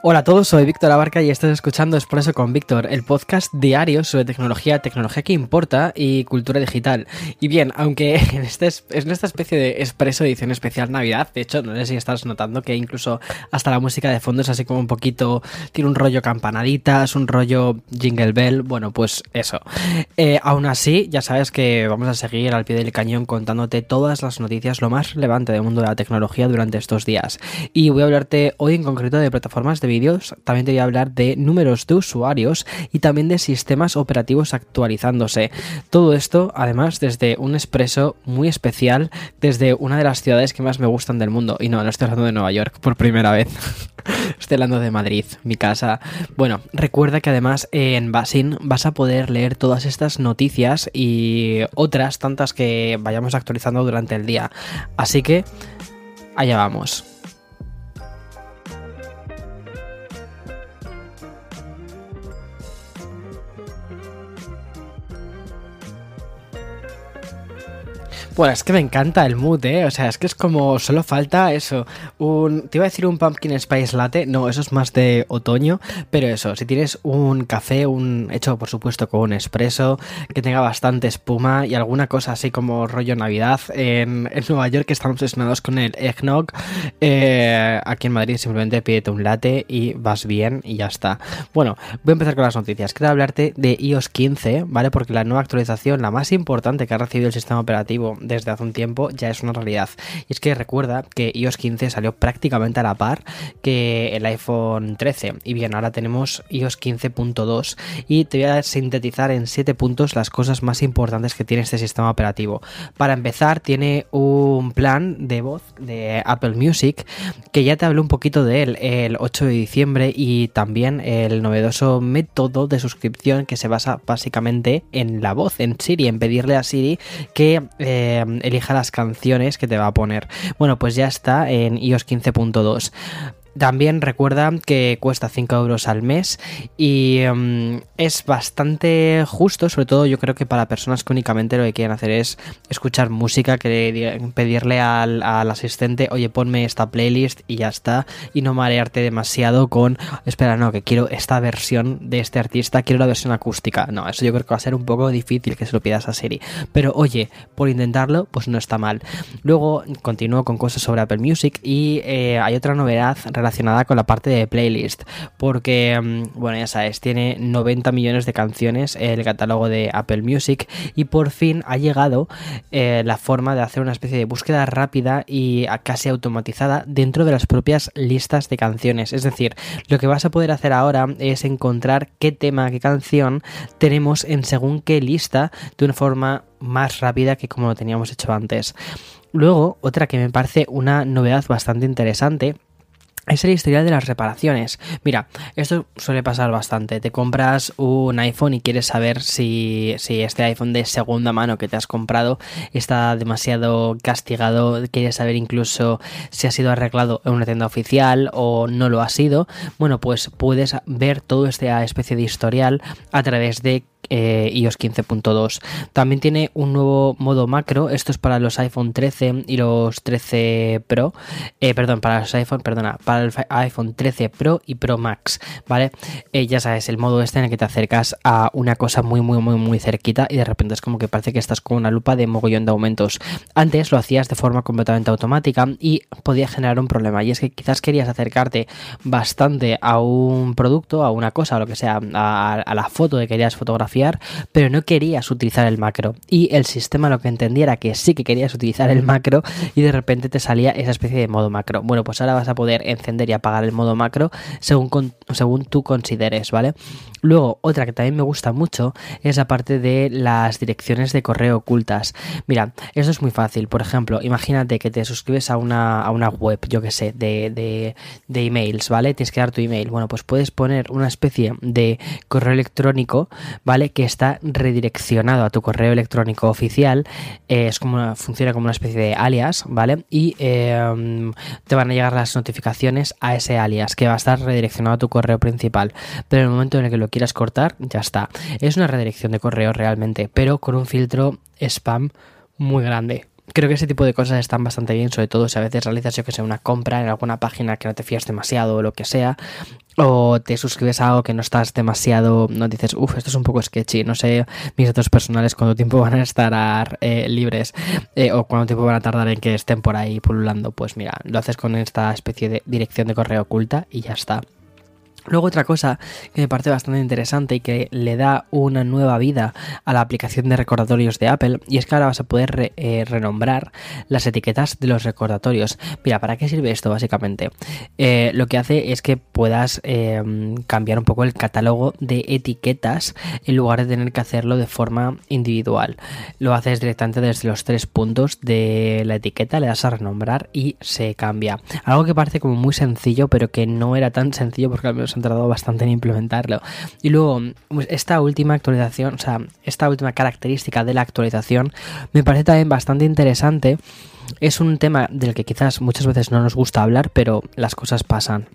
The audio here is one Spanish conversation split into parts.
Hola a todos, soy Víctor Abarca y estás escuchando Expreso con Víctor, el podcast diario sobre tecnología, tecnología que importa y cultura digital. Y bien, aunque en, este, en esta especie de Expreso edición especial Navidad, de hecho, no sé si estás notando que incluso hasta la música de fondo es así como un poquito, tiene un rollo campanaditas, un rollo jingle bell, bueno, pues eso. Eh, aún así, ya sabes que vamos a seguir al pie del cañón contándote todas las noticias, lo más relevante del mundo de la tecnología durante estos días. Y voy a hablarte hoy en concreto de plataformas de vídeos, también te voy a hablar de números de usuarios y también de sistemas operativos actualizándose. Todo esto, además, desde un expreso muy especial, desde una de las ciudades que más me gustan del mundo. Y no, no estoy hablando de Nueva York por primera vez. Estoy hablando de Madrid, mi casa. Bueno, recuerda que además en Basin vas a poder leer todas estas noticias y otras tantas que vayamos actualizando durante el día. Así que, allá vamos. Bueno, es que me encanta el mood, ¿eh? O sea, es que es como solo falta eso. Un, te iba a decir un pumpkin spice latte, no, eso es más de otoño, pero eso, si tienes un café, un hecho por supuesto con un espresso, que tenga bastante espuma y alguna cosa así como rollo Navidad, en, Nueva York estamos obsesionados con el eggnog, eh, aquí en Madrid simplemente pídete un latte y vas bien y ya está. Bueno, voy a empezar con las noticias. Quiero hablarte de iOS 15, ¿vale? Porque la nueva actualización, la más importante que ha recibido el sistema operativo desde hace un tiempo ya es una realidad. Y es que recuerda que iOS 15 salió prácticamente a la par que el iPhone 13. Y bien, ahora tenemos iOS 15.2 y te voy a sintetizar en 7 puntos las cosas más importantes que tiene este sistema operativo. Para empezar, tiene un plan de voz de Apple Music que ya te hablé un poquito de él el 8 de diciembre y también el novedoso método de suscripción que se basa básicamente en la voz, en Siri, en pedirle a Siri que eh, Em, elija las canciones que te va a poner. Bueno, pues ya está en iOS 15.2. También recuerda que cuesta 5 euros al mes y em, es bastante justo, sobre todo yo creo que para personas que únicamente lo que quieren hacer es escuchar música, que pedirle al, asistente, oye, ponme esta playlist y ya está, y no marearte demasiado con, espera, no, que quiero esta versión de este artista, quiero la versión acústica. No, eso yo creo que va a ser un poco difícil que se lo pidas a Siri. Pero oye, por intentarlo, pues no está mal. Luego continúo con cosas sobre Apple Music y eh, hay otra novedad relacionada con la parte de playlist, porque, mm, bueno, ya sabes, tiene 90 millones de canciones el catálogo de Apple Music y por fin ha llegado eh, la forma de hacer una especie de búsqueda rápida y casi automatizada dentro de las propias listas de canciones. Es decir, lo que vas a poder hacer ahora es encontrar qué tema, qué canción tenemos en según qué lista de una forma más rápida que como lo teníamos hecho antes. Luego, otra que me parece una novedad bastante interesante es el historial de las reparaciones. Mira, esto suele pasar bastante. Te compras un iPhone y quieres saber si, si, este iPhone de segunda mano que te has comprado está demasiado castigado. Quieres saber incluso si ha sido arreglado en una tienda oficial o no lo ha sido. Bueno, pues puedes ver todo este especie de historial a través de eh, iOS 15.2. También tiene un nuevo modo macro, esto es para los iPhone 13 y los 13 Pro, eh, perdón, para los iPhone, perdona, para el iPhone 13 Pro y Pro Max, ¿vale? Eh, ya sabes, el modo este en el que te acercas a una cosa muy, muy, muy, muy cerquita y de repente es como que parece que estás con una lupa de mogollón de aumentos. Antes lo hacías de forma completamente automática y podía generar un problema y es que quizás querías acercarte bastante a un producto, a una cosa, o lo que sea, a, a la foto que querías fotografiar pero no querías utilizar el macro. Y el sistema lo que entendía era que sí que querías utilizar el macro y de repente te salía esa especie de modo macro. Bueno, pues ahora vas a poder encender y apagar el modo macro según, según tú consideres, ¿vale? Luego, otra que también me gusta mucho es la parte de las direcciones de correo ocultas. Mira, eso es muy fácil. Por ejemplo, imagínate que te suscribes a una, a una web, yo que sé, de, de, de, emails, ¿vale? Tienes que dar tu email. Bueno, pues puedes poner una especie de correo electrónico, ¿vale? Que está redireccionado a tu correo electrónico oficial. Eh, es como funciona como una especie de alias, ¿vale? Y eh, te van a llegar las notificaciones a ese alias que va a estar redireccionado a tu correo principal. Pero en el momento en el que lo quieras cortar, ya está. Es una redirección de correo realmente, pero con un filtro spam muy grande. Creo que ese tipo de cosas están bastante bien, sobre todo si a veces realizas, yo que sé, una compra en alguna página que no te fías demasiado o lo que sea, o te suscribes a algo que no estás demasiado, no dices, uff, esto es un poco sketchy, no sé mis datos personales cuánto tiempo van a estar eh, libres eh, o cuánto tiempo van a tardar en que estén por ahí pululando. Pues mira, lo haces con esta especie de dirección de correo oculta y ya está. Luego otra cosa que me parece bastante interesante y que le da una nueva vida a la aplicación de recordatorios de Apple y es que ahora vas a poder eh, renombrar las etiquetas de los recordatorios. Mira, ¿para qué sirve esto básicamente? Eh, lo que hace es que puedas em, cambiar un poco el catálogo de etiquetas en lugar de tener que hacerlo de forma individual. Lo haces directamente desde los tres puntos de la etiqueta, le das a renombrar y se cambia. Algo que parece como muy sencillo pero que no era tan sencillo porque al menos han tardado bastante en implementarlo. Y luego, pues, esta última actualización, o sea, esta última característica de la actualización me parece también bastante interesante. Es un tema del que quizás muchas veces no nos gusta hablar, pero las cosas pasan.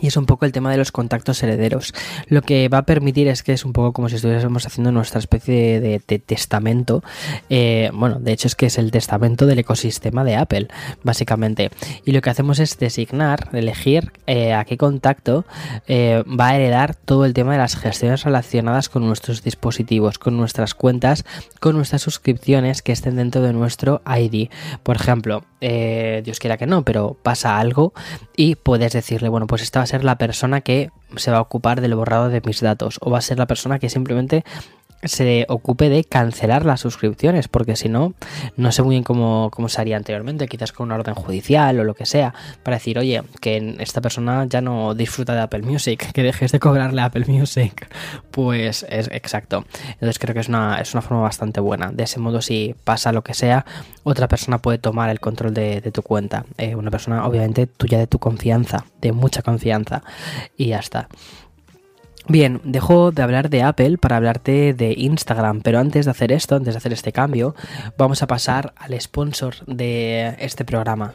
Y es un poco el tema de los contactos herederos. Lo que va a permitir es que es un poco como si estuviésemos haciendo nuestra especie de, testamento. Eh, bueno, de hecho es que es el testamento del ecosistema de Apple, básicamente. Y lo que hacemos es designar, elegir eh, a qué contacto eh, va a heredar todo el tema de las gestiones relacionadas con nuestros dispositivos, con nuestras cuentas, con nuestras suscripciones que estén dentro de nuestro ID. Por ejemplo, Dios quiera que no, pero pasa algo y puedes decirle, bueno, pues esta va a ser la persona que se va a ocupar del borrado de mis datos o va a ser la persona que simplemente se ocupe de cancelar las suscripciones, porque si no, no sé muy bien cómo, cómo, se haría anteriormente, quizás con una orden judicial o lo que sea, para decir, oye, que esta persona ya no disfruta de Apple Music, que dejes de cobrarle Apple Music. Pues es exacto. Entonces creo que es una, es una forma bastante buena. De ese modo, si pasa lo que sea, otra persona puede tomar el control de, tu cuenta. Eh, una persona, obviamente, tuya de tu confianza, de mucha confianza. Y ya está. Bien, dejo de hablar de Apple para hablarte de Instagram, pero antes de hacer esto, antes de hacer este cambio, vamos a pasar al sponsor de este programa.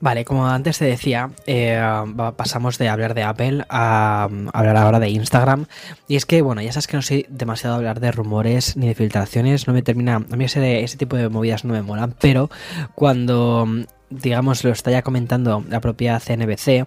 Vale, como antes te decía, eh, pasamos de hablar de Apple a, hablar ahora de Instagram. Y es que, bueno, ya sabes que no soy demasiado hablar de rumores ni de filtraciones, no me termina, a mí ese, ese tipo de movidas no me molan, pero cuando, digamos, lo está ya comentando la propia CNBC,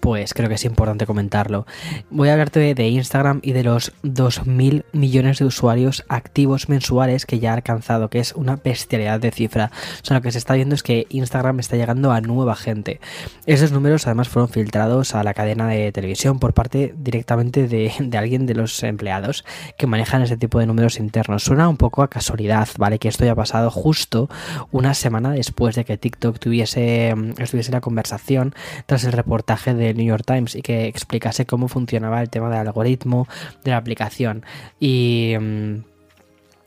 pues creo que es importante comentarlo. Voy a hablarte de Instagram y de los 2.000 millones de usuarios activos mensuales que ya ha alcanzado, que es una bestialidad de cifra. Lo que se está viendo es que Instagram está llegando a nueva gente. Esos números además fueron filtrados a la cadena de televisión por parte directamente de, alguien de los empleados que manejan ese tipo de números internos. Suena un poco a casualidad, ¿vale? Que esto haya pasado justo una semana después de que TikTok tuviese, estuviese la conversación tras el reportaje de New York Times y que explicase cómo funcionaba el tema del algoritmo de la aplicación. Y. Mm,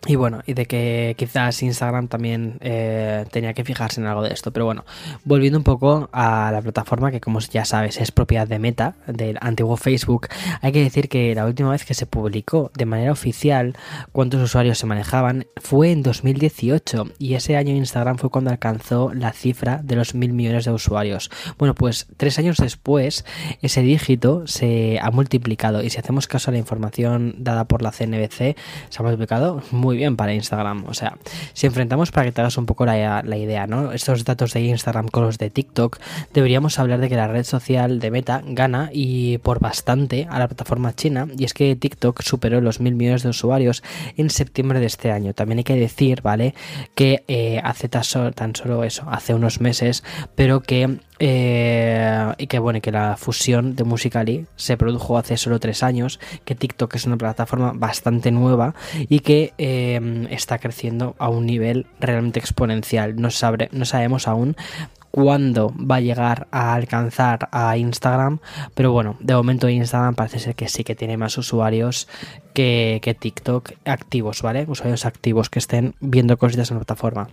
Y bueno, y de que quizás Instagram también eh, tenía que fijarse en algo de esto. Pero bueno, volviendo un poco a la plataforma que como ya sabes es propiedad de Meta, del antiguo Facebook, hay que decir que la última vez que se publicó de manera oficial cuántos usuarios se manejaban fue en 2018 y ese año Instagram fue cuando alcanzó la cifra de los mil millones de usuarios. Bueno, pues tres años después ese dígito se ha multiplicado y si hacemos caso a la información dada por la CNBC, se ha multiplicado muy muy bien para Instagram. O sea, si enfrentamos para que te hagas un poco la, idea, ¿no? Estos datos de Instagram con los de TikTok, deberíamos hablar de que la red social de Meta gana y por bastante a la plataforma china. Y es que TikTok superó los mil millones de usuarios en septiembre de este año. También hay que decir, ¿vale? Que eh, hace tan solo eso, hace unos meses, pero que eh, y que bueno, que la fusión de Musical.ly se produjo hace solo tres años, que TikTok es una plataforma bastante nueva y que eh, está creciendo a un nivel realmente exponencial. No, sabe, no sabemos aún cuándo va a llegar a alcanzar a Instagram, pero bueno, de momento Instagram parece ser que sí que tiene más usuarios que, que TikTok activos, ¿vale? Usuarios activos que estén viendo cositas en la plataforma.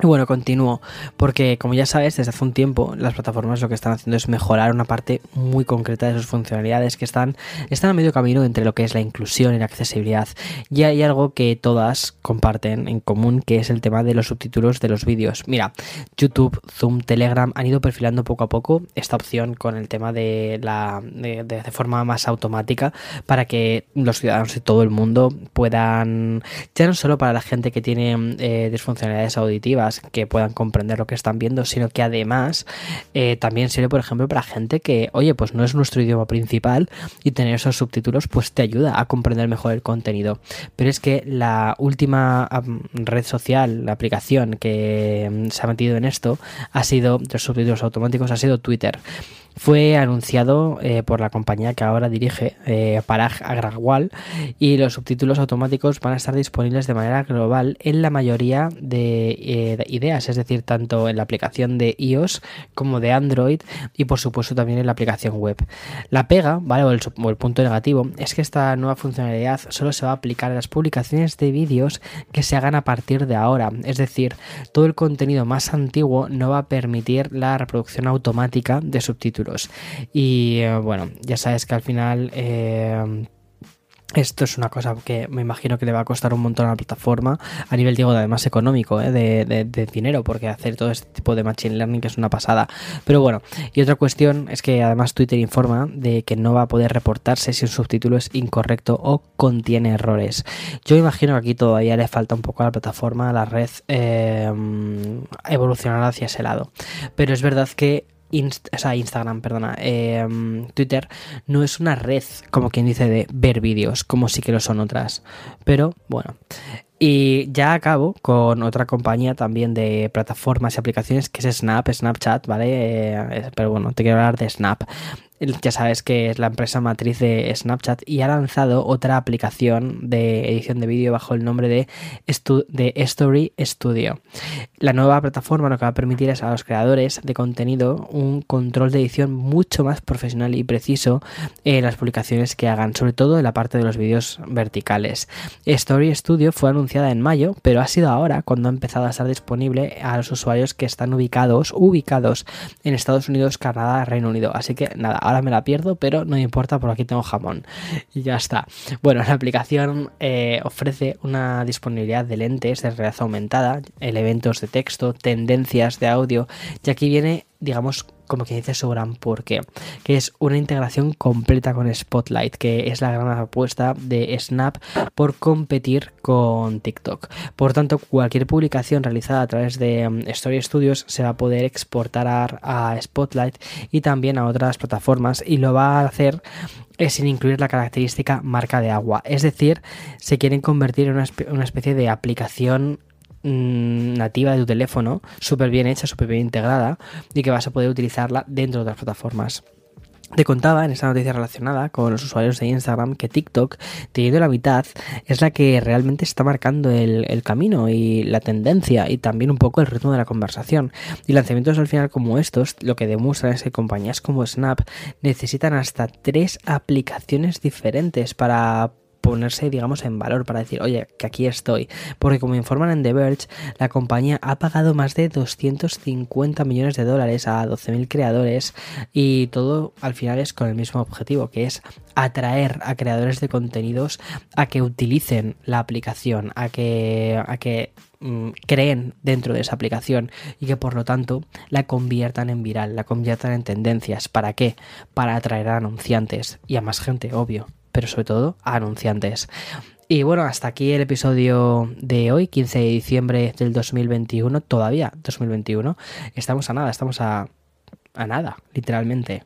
Y bueno, continúo, porque como ya sabes, desde hace un tiempo las plataformas lo que están haciendo es mejorar una parte muy concreta de sus funcionalidades que están, están a medio camino entre lo que es la inclusión y la accesibilidad. Y hay algo que todas comparten en común, que es el tema de los subtítulos de los vídeos. Mira, YouTube, Zoom, Telegram han ido perfilando poco a poco esta opción con el tema de la de, de forma más automática para que los ciudadanos de todo el mundo puedan, ya no solo para la gente que tiene eh, disfuncionalidades auditivas, que puedan comprender lo que están viendo, sino que además eh, también sirve, por ejemplo, para gente que, oye, pues no es nuestro idioma principal y tener esos subtítulos pues te ayuda a comprender mejor el contenido. Pero es que la última red social, la aplicación que mm, se ha metido en esto, ha sido, de los subtítulos automáticos, ha sido Twitter fue anunciado eh, por la compañía que ahora dirige eh, Parag Agrawal y los subtítulos automáticos van a estar disponibles de manera global en la mayoría de, eh, ideas, es decir, tanto en la aplicación de iOS como de Android y por supuesto también en la aplicación web. La pega, ¿vale? O el, o el punto negativo es que esta nueva funcionalidad solo se va a aplicar a las publicaciones de vídeos que se hagan a partir de ahora, es decir, todo el contenido más antiguo no va a permitir la reproducción automática de subtítulos y eh, bueno, ya sabes que al final... Eh, esto es una cosa que me imagino que le va a costar un montón a la plataforma a nivel, digo, además económico, ¿eh? de, dinero, porque hacer todo este tipo de machine learning es una pasada. Pero bueno, y otra cuestión es que además Twitter informa de que no va a poder reportarse si un subtítulo es incorrecto o contiene errores. Yo imagino que aquí todavía le falta un poco a la plataforma, a la red, evolucionar hacia ese lado. Pero es verdad que o sea, Instagram, perdona, em, Twitter no es una red, como quien dice, de ver vídeos, como sí que lo son otras. Pero bueno. Y ya acabo con otra compañía también de plataformas y aplicaciones que es Snap, Snapchat, ¿vale? Eh, pero bueno, te quiero hablar de Snap ya sabes que es la empresa matriz de Snapchat y ha lanzado otra aplicación de edición de vídeo bajo el nombre de, de Story Studio. La nueva plataforma lo que va a permitir es a los creadores de contenido un control de edición mucho más profesional y preciso en las publicaciones que hagan, sobre todo en la parte de los vídeos verticales. Story Studio fue anunciada en mayo, pero ha sido ahora cuando ha empezado a estar disponible a los usuarios que están ubicados, ubicados en Estados Unidos, Canadá, Reino Unido. Así que nada, ahora me la pierdo, pero no importa, por aquí tengo jamón. Y ya está. Bueno, la aplicación eh, ofrece una disponibilidad de lentes de realidad aumentada, elementos de texto, tendencias de audio, y aquí viene, digamos, como que dice su gran porqué, que es una integración completa con Spotlight, que es la gran apuesta de Snap por competir con TikTok. Por tanto, cualquier publicación realizada a través de um, Story Studios se va a poder exportar a, Spotlight y también a otras plataformas y lo va a hacer eh, sin incluir la característica marca de agua. Es decir, se quieren convertir en una especie de aplicación Mm, nativa de tu teléfono, súper bien hecha, súper bien integrada y que vas a poder utilizarla dentro de las plataformas. Te contaba en esta noticia relacionada con los usuarios de Instagram que TikTok, teniendo la mitad, es la que realmente está marcando el, el, camino y la tendencia y también un poco el ritmo de la conversación. Y lanzamientos al final como estos lo que demuestran es que compañías como Snap necesitan hasta tres aplicaciones diferentes para ponerse, digamos, en valor para decir, oye, que aquí estoy. Porque como informan en The Verge, la compañía ha pagado más de 250 millones de dólares a 12.000 creadores y todo al final es con el mismo objetivo, que es atraer a creadores de contenidos a que utilicen la aplicación, a que, a que mm, creen dentro de esa aplicación y que por lo tanto la conviertan en viral, la conviertan en tendencias. ¿Para qué? Para atraer a anunciantes y a más gente, obvio pero sobre todo a anunciantes. Y bueno, hasta aquí el episodio de hoy, 15 de diciembre del 2021, todavía 2021. Estamos a nada, estamos a, a nada, literalmente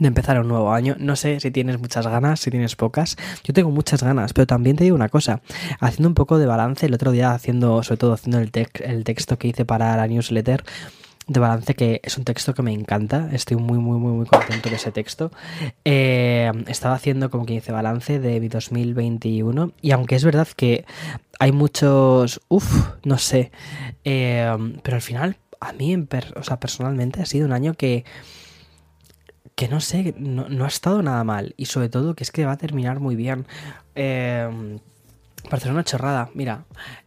de empezar un nuevo año. No sé si tienes muchas ganas, si tienes pocas. Yo tengo muchas ganas, pero también te digo una cosa. Haciendo un poco de balance, el otro día haciendo, sobre todo haciendo el, el texto que hice para la newsletter, de balance que es un texto que me encanta. Estoy muy, muy, muy, muy contento de ese texto. Eh, estaba haciendo como que dice balance de mi 2021 y aunque es verdad que hay muchos, uff, no sé, eh, pero al final a mí, o sea, personalmente ha sido un año que que no sé, no, ha estado nada mal y sobre todo que es que va a terminar muy bien. Eh, una chorrada, mira,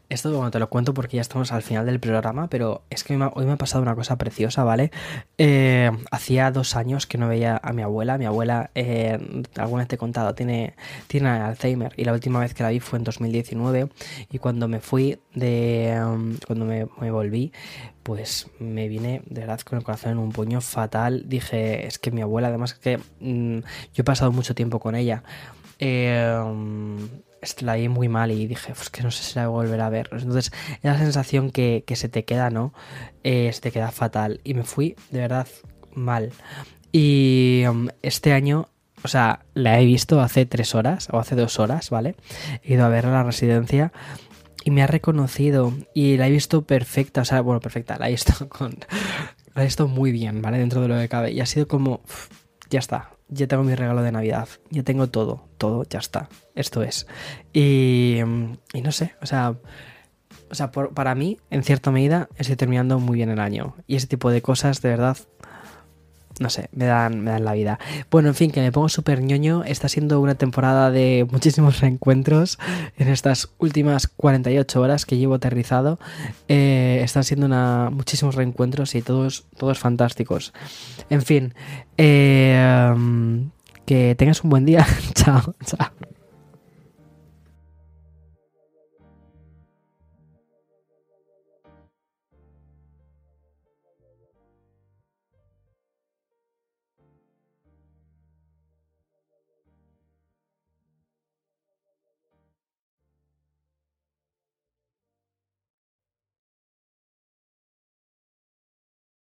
esto bueno, te lo cuento porque ya estamos al final del programa, pero es que hoy me ha pasado una cosa preciosa, ¿vale? Eh, hacía dos años que no veía a mi abuela. Mi abuela, eh, alguna vez te he contado, tiene, tiene Alzheimer y la última vez que la vi fue en 2019 y cuando me fui de... Um, cuando me, volví, pues me vine de verdad con el corazón en un puño fatal. Dije, es que mi abuela, además que mm, yo he pasado mucho tiempo con ella. Eh, la vi muy mal y dije, pues que no sé si la voy a volver a ver. Entonces, la sensación que, se te queda, ¿no? Eh, se te queda fatal. Y me fui de verdad mal. Y um, este año, o sea, la he visto hace tres horas o hace dos horas, ¿vale? He ido a ver a la residencia y me ha reconocido y la he visto perfecta, o sea, bueno, perfecta, la he visto con... La he visto muy bien, ¿vale? Dentro de lo que cabe. Y ha sido como, ya está, ya tengo mi regalo de Navidad, ya tengo todo, todo, ya está, esto es. Y, y no sé, o sea, o sea para mí, en cierta medida, estoy terminando muy bien el año. Y ese tipo de cosas, de verdad, no sé, me dan, me dan la vida. Bueno, en fin, que me pongo súper ñoño. Está siendo una temporada de muchísimos reencuentros en estas últimas 48 horas que llevo aterrizado. Eh, están siendo una, muchísimos reencuentros y todos, todos fantásticos. En fin, eh, que tengas un buen día. chao, chao.